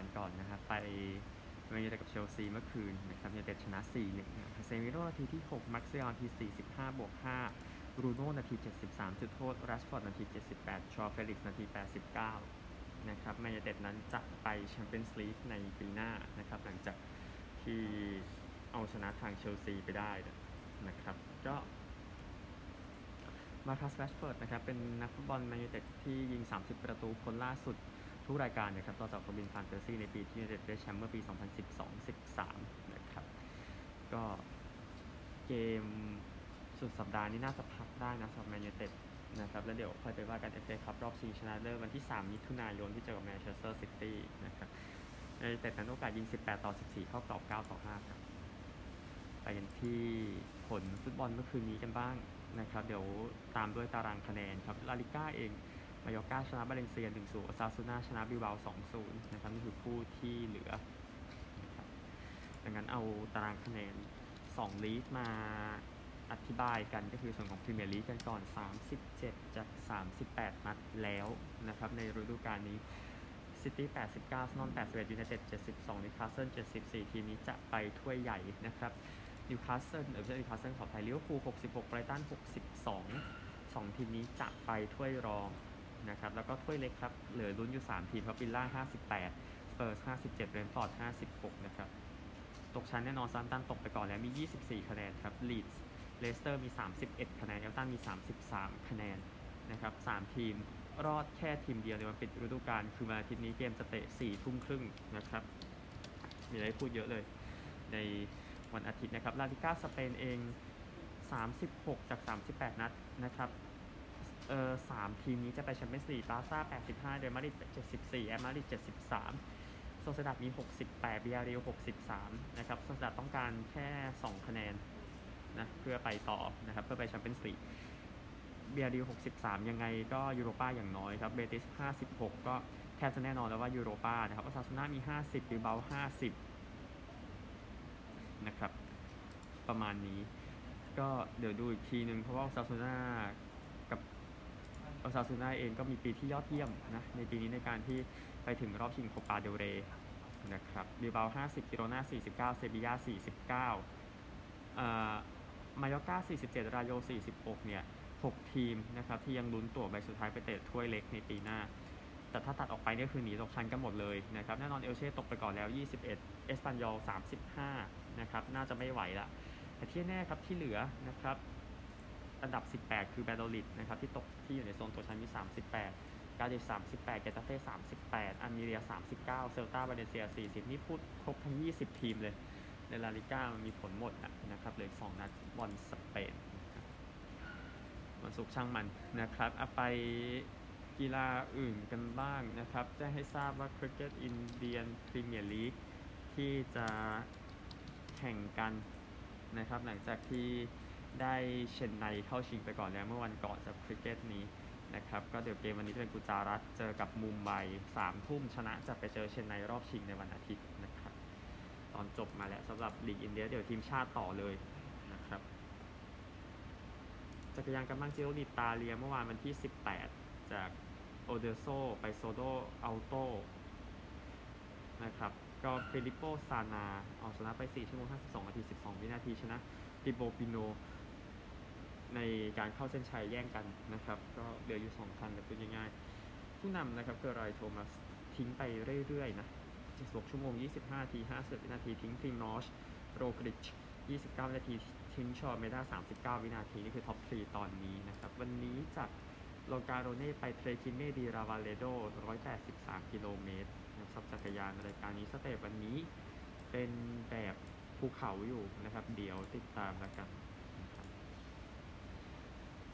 ารก่อนนะครับไปแมนยูไนเต็ดกับเชลซีเมื่อคืนนะครับยูไนเต็ดชนะ 4-1นะครับคาเซมิโรนาทีที่ 6 มาร์กซิยาลนาที45บวก5บรูโน่นาที 73 จุดโทษรัชฟอร์ดนาที 78 ชูเอา เฟลิกซ์นาที 89 นะครับแมนยูไนเต็ดนั้นจะไปแชมเปี้ยนส์ลีกในปีหน้านะครับหลังจากที่เอาชนะทางเชลซีไปได้นะครับก็มาร์คัสแรชฟอร์ดนะครับเป็นนักฟุตบอลแมนยูไนเต็ดที่ยิง 30 ประตูคนล่าสุด ทุกรายการนะครับต่อจากโรบินฟานเพอร์ซี่ในปีที่ยูไนเต็ดได้แชมป์เมื่อปี 2012-13 นะครับ ก็เกมสุดสัปดาห์นี้น่าจะพักได้นะสำหรับแมนยูเต็ดนะครับแล้วเดี๋ยวค่อยไปว่ากันเอฟเอคัพรอบชิงชนะเลิศวันที่ 3 มิถุนายนที่เจอกับแมนเชสเตอร์ซิตี้นะครับแมนยูเต็ดนั้นโอกาสยิง 18 ต่อ 14 เข้ากรอบ 9 ต่อ 5 ครับ ไปกันที่ผลฟุตบอลเมื่อคืนนี้กันบ้างนะครับ เดี๋ยวตามด้วยตารางคะแนนครับ ลาลิก้าเอง มายอร์กาชนะบาเลนเซีย1-0อซาซูนาชนะบิลบา2-0นะครับนี่คือคู่ที่เหลือนะครับดังนั้นเอาตารางคะแนน 2 ลีกมาอธิบายกันก็คือส่วนของพรีเมียร์ลีกกันก่อน 37 จาก 38 นัดแล้วนะครับในฤดูกาลนี้ซิตี้ 89อาร์เซนอล 81ยูไนเต็ด 72นิวคาสเซิล 74 ทีมนี้จะไปถ้วยใหญ่นะครับนิวคาสเซิลเออไม่ใช่นิวคาสเซิลขอโทษลิเวอร์พูล 66ไบรตัน 62 2 ทีมนี้จะไปถ้วยรอง นะครับ แล้วก็ถ้วยเล็กครับ เหลือลุ้นอยู่ 3 ทีมครับวิลล่า 58 สเปอร์ส 57 เบรนท์ฟอร์ด 56 นะครับ ตกชั้นแน่นอนเซาแธมป์ตันตกไปก่อนแล้วมี 24 คะแนนครับ ลีดส์ เลสเตอร์มี 31 คะแนน เอฟเวอร์ตันมี 33 คะแนนนะครับ 3 ทีมรอดแค่ทีมเดียวในวันปิดฤดูกาล คือวันอาทิตย์นี้เกมจะเตะ 4 ทุ่มครึ่งนะครับ มีอะไรพูดเยอะเลย ในวันอาทิตย์นะครับ ลาลิก้าสเปนเอง 36 จาก 38 นัดนะครับ เออสามทีมนี้จะไปแชมเปี้ยนส์ลีกบาซ่า85เรอัลมาดริด74แอตมาดริด73โซเซียดัดมี68บียาร์เรอัล63นะครับโซเซียดัดต้องการแค่2คะแนนนะเพื่อไปต่อนะครับเพื่อไปแชมเปี้ยนส์ลีกบียาร์เรอัล63 ยังไงก็ยูโรป้าอย่างน้อยครับ เบติส 56 ก็แทบจะแน่นอนแล้วว่ายูโรป้านะครับโอซาซูน่ามี 50บิลเบา50 นะครับ ประมาณนี้ ก็เดี๋ยวดูอีกทีนึง เพราะว่าซาซูน่า โอซาซูน่าเองก็มีปีที่ยอดเยี่ยมนะในปีนี้ในการที่ไปถึงรอบชิงโคปาเดลเรนะครับบิลบา50กิโรนา49 เซบียา49อ่ามายอกา47 รายโย 46 เนี่ย 6 ทีมนะครับที่ยังลุ้นตั๋วใบสุดท้ายไปเตะถ้วยเล็กในปีหน้า แต่ถ้าตัดออกไปนี่คือหนีตกชั้นกันหมดเลยนะครับ แน่นอนเอลเช่ตกไปก่อนแล้ว 21 เอสปันยอล 35 นะครับ น่าจะไม่ไหวละ แต่ที่แน่ครับที่เหลือนะครับ อันดับ 18 คือบายาโดลิดนะครับที่ตกที่อยู่ในโซนตกชั้นมี 38กาดิซ38 เกตาเฟ่38อัลเมเรีย 39 เซลตาบาเลนเซีย 40 นี่พูดครบทั้ง 20 ทีมเลยในลาลิก้ามันมีผลหมดนะครับเหลือสองนัดบอลสเปนวันศุกร์ช่างมันนะครับเอาไปกีฬาอื่นกันบ้างนะครับแจ้งให้ทราบว่าคริกเก็ตอินเดียนพรีเมียร์ลีกที่จะแข่งกันนะครับหลังจากที่ ได้เชนไนเข้าชิงไปก่อนแล้วเมื่อวันก่อนจากคริกเก็ตนี้นะครับก็เดี๋ยวเกมวันนี้จะเป็นกุจารัตเจอกับมุมไบสามทุ่มชนะจะไปเจอเชนไนรอบชิงในวันอาทิตย์นะครับตอนจบมาแล้วสำหรับลีกอินเดียเดี๋ยวทีมชาติต่อเลยนะครับจักรยานกำลังจิโรดิตาเลียเมื่อวานวันที่ 18 จากโอแดร์โซไปโซโดอัลโตนะครับก็ฟิลิปโปซานาเอาชนะไป 4 ชั่วโมง 52 นาที 12 วินาทีชนะติโบปิโนต์ ในการเข้าเส้นชัยแย่งกันนะครับ ก็เหลืออยู่2วันแต่พูดง่ายๆผู้นำนะครับเกอเรนท์โทมัสทิ้งไปเรื่อยๆนะ76ชั่วโมง 25นาที50วินาที ทิ้งพรีมอชโรกลิช 29นาที ทิ้งชูเอาอัลเมด้า 39 วินาที นี่คือ top three ตอนนี้นะครับ วันนี้จากลองกาโรเน่ไปเตรชิเมดีลาวาเรโด 183 กิโลเมตรนะครับจักรยานรายการนี้ stage วันนี้เป็นแบบภูเขาอยู่นะครับ เดี๋ยวติดตามแล้วกันนะครับ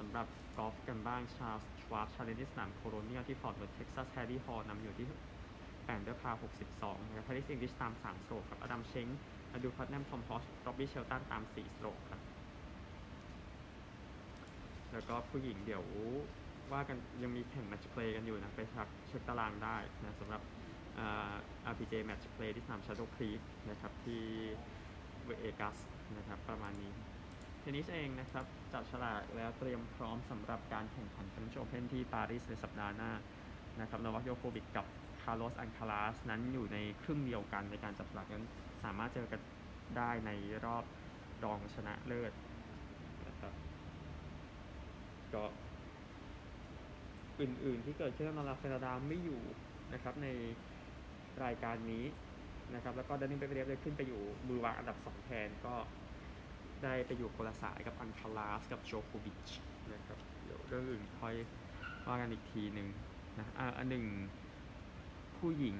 สำหรับกอล์ฟกันบ้าง Charles Schwab Challenge ที่สนามโคโรเนียลที่ฟอร์ดเวิร์ธเท็กซัสแฮร์รี่ฮอลนำอยู่ที่แปดอันเดอร์พาร์ 62นะครับแฮร์ริสอิงลิชตาม 3 stroke ครับอดัมเชงค์แอนดรูว์พัตแนมทอมโฮกีร็อบบี้เชลตันตาม 4 stroke ครับแล้วก็ผู้หญิงเดี๋ยวว่ากันยังมีแข่ง match play กันอยู่นะ ไปชักเช็คตารางได้นะสำหรับ LPGA Match Play ที่สนาม Shadow Creek นะครับที่เวกัสนะครับประมาณนี้เทนนิสเองนะครับ จับฉลากแล้วเตรียมพร้อมสำหรับการแข่งขันแชมเปี้ยนโอเพนที่ปารีสในสัปดาห์หน้านะครับโนวัคโยโควิชกับคาร์ลอสอัลคาราซนั้นอยู่ในครึ่งเดียวกันในการจับสลากนั้นสามารถเจอกันได้ในรอบรองชนะเลิศนะครับก็อื่นๆที่เกิดขึ้นราฟาเอลนาดาลไม่อยู่นะครับในรายการนี้นะครับแล้วก็ดานิลเมดเวเดฟได้ขึ้นไปอยู่มือวางอันดับสองแทนก็ ได้ไปอยู่คนละสายกับอัลคาราซกับโจโควิชนะครับเดี๋ยวเรื่องอื่นค่อยว่ากันอีกทีหนึ่งนะอ่าอันหนึ่งผู้หญิง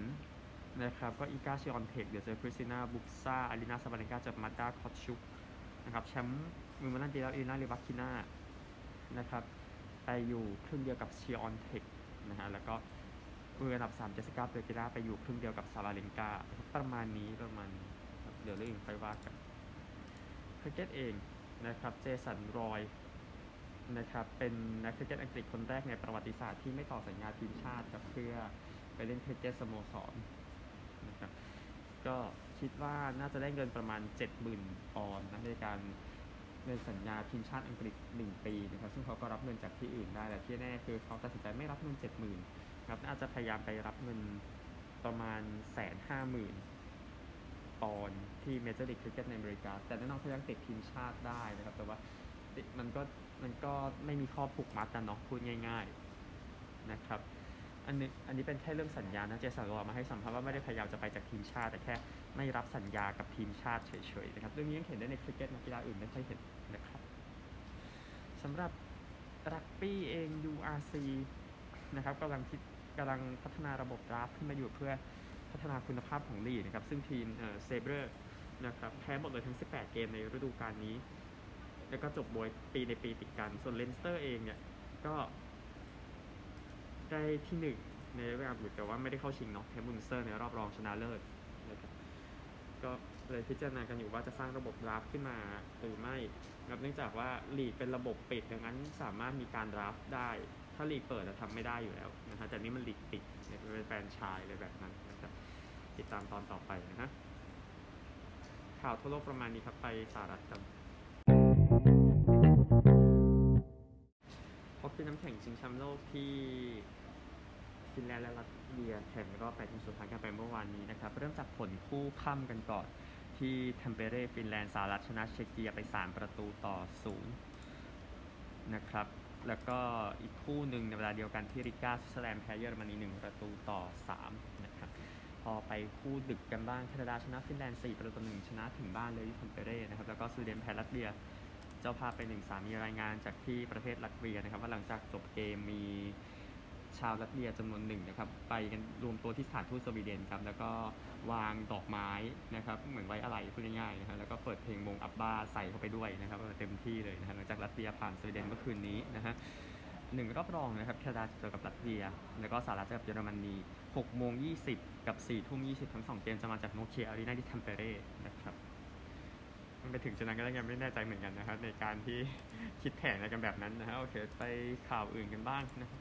นะครับก็อีกาชิออนเทคเดี๋ยวเจอคริสติน่าบุกซ่าอารีนาซาบาเลนกาเจอกับมาร์ต้าคอสต์ยุกนะครับแชมป์วิมเบิลดันปีแล้วเอเลน่าไรบาคิน่านะครับไปอยู่ครึ่งเดียวกับชิออนเทคนะฮะแล้วก็มืออันดับ3เจสสิก้าเปอร์กิล่าไปอยู่ครึ่งเดียวกับซาบาเลนกาประมาณนี้ประมาณนี้เดี๋ยวเรื่องอื่นค่อยว่ากัน คริกเก็ตเองนะครับเจสันรอยนะครับเป็นนักคริกเก็ตอังกฤษคนแรกในประวัติศาสตร์ที่ไม่ต่อสัญญาทีมชาติครับเพื่อไปเล่นคริกเก็ตสโมสรนะครับก็คิดว่าน่าจะได้เงินประมาณ 70,000ปอนด์นะในการในสัญญาทีมชาติอังกฤษ 1 ปีนะครับซึ่งเขาก็รับเงินจากที่อื่นได้แต่ที่แน่คือเขาตัดสินใจไม่รับเงิน 70,000ครับน่าจะพยายามไปรับเงินประมาณแสนห้าหมื่น ปอนที่เมเจอร์ลีกคริกเก็ตในอเมริกา แต่แน่นอนเขายังติดทีมชาติได้นะครับ แต่ว่ามันก็มันก็ไม่มีข้อผูกมัดกันเนาะพูดง่าย ๆนะครับอันนี้อันนี้เป็นแค่เรื่องสัญญานะเจสันรอมาให้สัมภาษณ์ว่าไม่ได้พยายามจะไปจากทีมชาติ แต่แค่ไม่รับสัญญากับทีมชาติเฉยๆนะครับเรื่องนี้ยังเห็นได้ในคริกเก็ตนักกีฬาอื่นไม่ค่อยเห็นนะครับสำหรับรักบี้เอง URC นะครับกำลังคิดกำลังพัฒนาระบบดราฟต์ขึ้นมาอยู่เพื่อ พัฒนาคุณภาพของลีกนะครับซึ่งทีมเซเบอร์นะครับแพ้หมดเลยทั้ง 18 เกมในฤดูกาลนี้ แล้วก็จบบ๊วยปีในปีติดกัน ส่วนเลนสเตอร์เองเนี่ยก็ได้ที่หนึ่งในรายการบุตรแต่ว่าไม่ได้เข้าชิงเนาะแพ้มุนสเตอร์ในรอบรองชนะเลิศนะครับก็เลยพิจารณากันอยู่ว่าจะสร้างระบบดราฟขึ้นมาหรือไม่นะครับเนื่องจากว่าลีกเป็นระบบปิดดังนั้นสามารถมีการดราฟได้ ถ้าลีกเปิดจะทำไม่ได้อยู่แล้วนะฮะแต่นี่มันลีกปิดเนี่ยเป็นแฟรนชายเลยแบบนั้นนะครับ ติดตามตอนต่อไปนะฮะข่าวทั่วโลกประมาณนี้ครับไปสหรัฐกันฮอกกี้น้ำแข็งชิงแชมป์โลกที่ฟินแลนด์และลัตเวียแข่งรอบ8ทีมสุดท้ายกันไปเมื่อวานนี้นะครับ เริ่มจากผลคู่ค่ำกันก่อน ที่เทมเปเร่ฟินแลนด์สหรัฐชนะเช็กเกียไป 3 ประตูต่อ 0 นะครับ แล้วก็อีกคู่หนึ่งในเวลาเดียวกันที่ริก้าสวิตเซอร์แลนด์แพ้เยอรมนี1 ประตูต่อ 3 พอไปคู่ดึกกันบ้างแคนาดาชนะฟินแลนด์4ประตูต่อ1ชนะถึงบ้านเลยที่เทมเปเรนะครับแล้วก็สวีเดนแพ้ลัตเวียเจ้าภาพไปหนึ่งสามมีรายงานจากที่ประเทศลัตเวียนะครับว่าหลังจากจบเกมมีชาวลัตเวียจำนวนหนึ่งนะครับไปกันรวมตัวที่สถานทูตสวีเดนครับแล้วก็วางดอกไม้นะครับเหมือนไว้อาลัยพูดง่ายๆนะครับแล้วก็เปิดเพลงวงอับบาใส่เข้าไปด้วยนะครับเต็มที่เลยนะครับหลังจากลัตเวียผ่านสวีเดนเมื่อคืนนี้นะฮะ หนึ่งรอบรองนะครับแคนาดาเจอกับลัตเวีย แล้วก็สหรัฐเจอกับเยอรมนี6โมง20 กับ4ทุ่ม20 ทั้งสองเกมจะมาจากโนเคียอารีนาที่เทมเปเร่นะครับมันไปถึงจุดนั้นก็ยังไม่แน่ใจเหมือนกันนะครับ ในการที่คิดแผนอะไรกันแบบนั้นนะฮะโอเค ไปข่าวอื่นกันบ้างนะครับ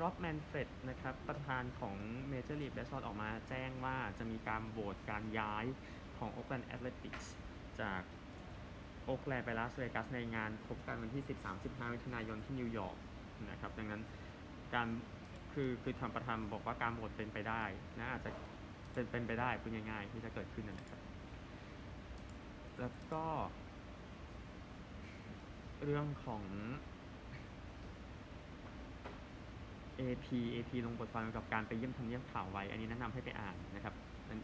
ร็อบแมนเฟรดนะครับ ประธานของเมเจอร์ลีกเบสบอลออกมาแจ้งว่าจะมีการโหวตการย้ายของโอ๊กแลนด์แอตเลติกส์จาก โอ๊กแลนด์ไปลาสเวกัสในงานพบกันวันที่ 13-15มิถุนายนที่นิวยอร์กนะครับดังนั้นการคือคือทางประธานบอกว่าการโหวตเป็นไปได้นะอาจจะเป็นเป็นไปได้พูดง่ายๆที่จะเกิดขึ้นนะครับ แล้วก็ เรื่องของ AP AP ลงบทความเกี่ยวกับการไปเยี่ยมทำเนียบข่าวไว้ อันนี้แนะนำให้ไปอ่านนะครับ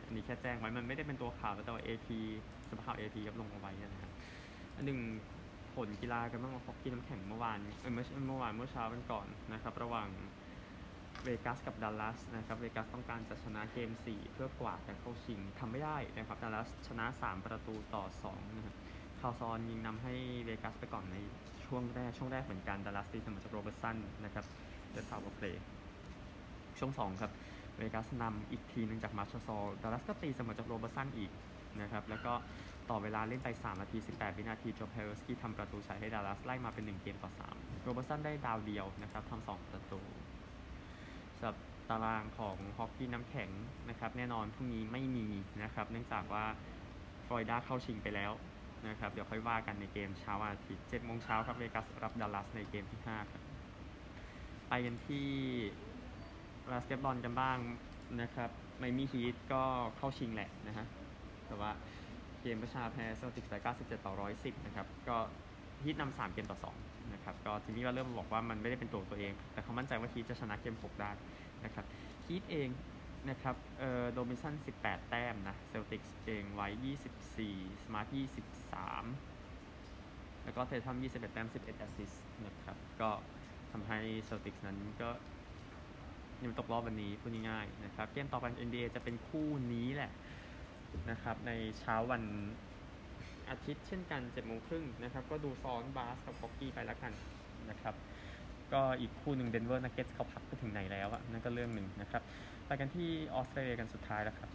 อันนี้แค่แจ้งไว้มันไม่ได้เป็นตัวข่าวแต่ว่า AP สภาพ AP ครับลงเอาไว้นะครับ อันหนึ่งผลกีฬากันบ้างว่าฮอกกี้น้ำแข็งเมื่อวานเอ้ยไม่ใช่เมื่อวานเมื่อเช้ากันก่อนนะครับ ระหว่างเวกัสกับดัลลัสนะครับเวกัสต้องการจะชนะเกม 4 เพื่อกวาดการเข้าชิงทำไม่ได้นะครับดัลลัสชนะ 3 ประตูต่อ2นะครับคาร์ลส์สันยิงนำให้เวกัสไปก่อนในช่วงแรกช่วงแรกเหมือนกันดัลลัสตีเสมอจากโรเบิร์ตสันนะครับ power play ช่วง 2 ครับเวกัสนำอีกทีหนึ่งจากมาร์ชซอลดัลลัสก็ตีเสมอจากโรเบิร์ตสันอีกนะครับแล้วก็ ต่อเวลาเล่นไป 3 นาที 18 วินาทีโจพาเวลสกี้ทำประตูชัยให้ดัลลัสไล่มาเป็น 1 เกมต่อ 3 โรเบิร์ตสันได้ดาวเดียวนะครับทำ2ประตูสำหรับตารางของฮอกกี้น้ำแข็งนะครับแน่นอนพรุ่งนี้ไม่มีนะครับเนื่องจากว่าฟลอริดาเข้าชิงไปแล้วนะครับเดี๋ยวค่อยว่ากันในเกมเช้าวันอาทิตย์7โมงเช้าครับเวกัสรับดัลลัสในเกมที่5ครับไปกันที่บาสเกตบอลกันบ้างนะครับไมมี่ฮีทก็เข้าชิงแหละนะฮะแต่ว่า กมประชาแพ้เซลติกไป97 ต่อ 110 นะครับ ก็ฮีทนำ3เกมต่อ 2 นะครับ ก็ทีนี้ก็เริ่มบอกว่ามันไม่ได้เป็นตัวตัวเอง แต่เขามั่นใจว่าฮีทจะชนะเกม 6 ได้นะครับฮีทเองนะครับ เอ่อ โรบินสัน18 แต้มนะเซลติกเองไว้ 24 สมาร์ท 23 แล้วก็เททัม21 แต้ม 11 assist นะครับ ก็ทำให้เซลติกนั้นก็ยังตกรอบวันนี้พูดง่ายๆนะครับ เกมต่อไป NBA จะเป็นคู่นี้แหละ นะครับในเช้าวันอาทิตย์เช่นกัน7จ็ดโมงครึ่งนะครับก็ดูซ้อนบาสกับฮอกกี้ไปแล้วกันนะครับก็อีกคู่หนึ่งเดนเวอร์นักเก็ตเขาพักไปถึงไหนแล้วอะนั่นก็เรื่องหนึ่งนะครับไปกันที่ออสเตรเลียกันสุดท้ายแล้วครับ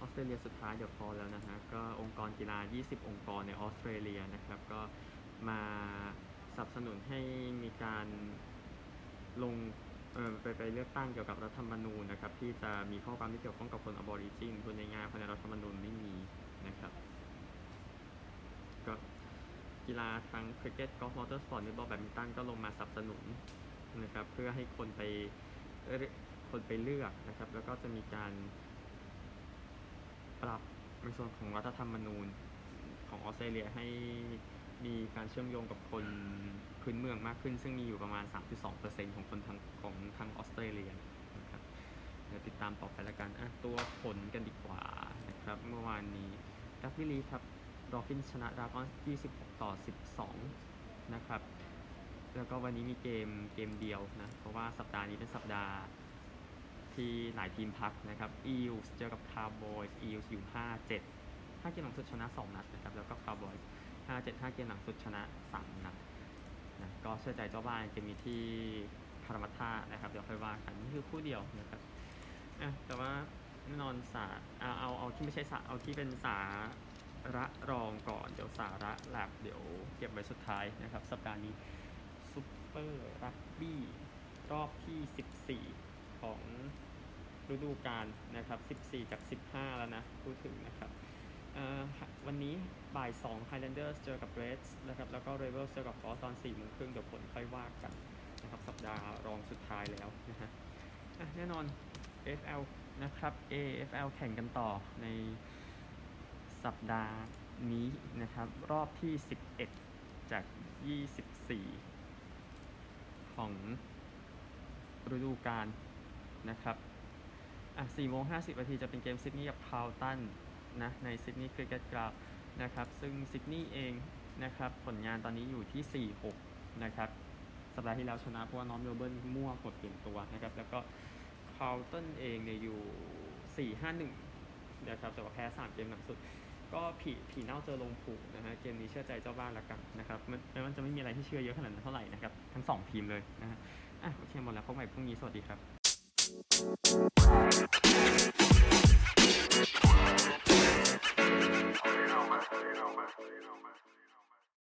ออสเตรเลียสุดท้ายเดี๋ยวพอแล้วนะฮะก็องค์กรกีฬา 20 องค์กรในออสเตรเลียนะครับก็มาสนับสนุนให้มีการลง ไปไปเลือกตั้งเกี่ยวกับรัฐธรรมนูญนะครับ ที่จะมีข้อความที่เกี่ยวข้องกับคนอบอริจินพูดง่ายๆเพราะในรัฐธรรมนูญไม่มีนะครับก็กีฬาทั้งคริกเก็ตกอล์ฟมอเตอร์สปอร์ตเน็ตบอลแบดมินตันก็ลงมาสนับสนุนนะครับ เพื่อให้คนไปคนไปเลือกนะครับ แล้วก็จะมีการปรับในส่วนของรัฐธรรมนูญของออสเตรเลียให้มีการเชื่อมโยงกับคน พื้นเมืองมากขึ้น ซึ่งมีอยู่ประมาณ 3.2%ของคนทางของทางออสเตรเลียนะครับเดี๋ยวติดตามต่อไปละกันอะตัวผลกันดีกว่านะครับเมื่อวานนี้รักบี้ลีกครับดอลฟินชนะดราก้อน26 ต่อ 12 นะครับ แล้วก็วันนี้มีเกมเกมเดียวนะ เพราะว่าสัปดาห์นี้เป็นสัปดาห์ที่หลายทีมพักนะครับ Eels เจอกับ Cowboys Eels อยู่ 5-7 5 เกมหลังสุดชนะ 2 นัดนะครับ แล้วก็ Cowboys 5-7 5 เกมหลังสุดชนะ 3 นัด นะก็เชื่อใจเจ้าบ้านเกมนี้ที่พารามัตท่านะครับ เดี๋ยวค่อยว่ากันนี่คือคู่เดียวนะครับอะแต่ว่าแน่นอนสาเอาเอาเอาที่ไม่ใช่สาเอาที่เป็นสาระรองก่อนเดี๋ยวสาระหลักเดี๋ยวเก็บไว้สุดท้ายนะครับ สัปดาห์นี้ซุปเปอร์รักบี้รอบที่ 14 ของฤดูกาลนะครับ 14 จาก 15 แล้วนะ พูดถึงนะครับ วันนี้บ่าย2 Highlanders เจอกับ Reds นะครับแล้วก็ Rebels เจอกับ Frost ตอน4โมงครึ่งเดี๋ยวผลค่อยว่ากันนะครับสัปดาห์รองสุดท้ายแล้วนะฮะแน่นอน AFL นะครับ AFL แข่งกันต่อในสัปดาห์นี้นะครับรอบที่ 11 จาก 24 ของฤดูกาลนะครับอะ4โมง50นาทีจะเป็นเกมซิดนีย์กับคาวตัน นะในซิดนีย์คริกเก็ตกราวนะครับซึ่งซิดนีย์เองนะครับผลงานตอนนี้อยู่ที่ 4-6 นะครับสัปดาห์ที่แล้วชนะเพราะว่าน้องเมลเบิร์นมั่วกดเปลี่ยนตัวนะครับแล้วก็คาวตันเองเนี่ยอยู่ 4-5-1 นะครับแต่ว่าแพ้ 3 เกมหลังสุด ก็ผีผีเน่าเจอลงผูกนะฮะเกมนี้เชื่อใจเจ้าบ้านละกันนะครับมันแม้ว่าจะไม่มีอะไรที่เชื่อเยอะขนาดนั้นเท่าไหร่นะครับทั้งสองทีมเลยนะฮะอะโอเคหมดแล้วพบใหม่พรุ่งนี้สวัสดีครับ You know, man. You más, seguirá mess with más.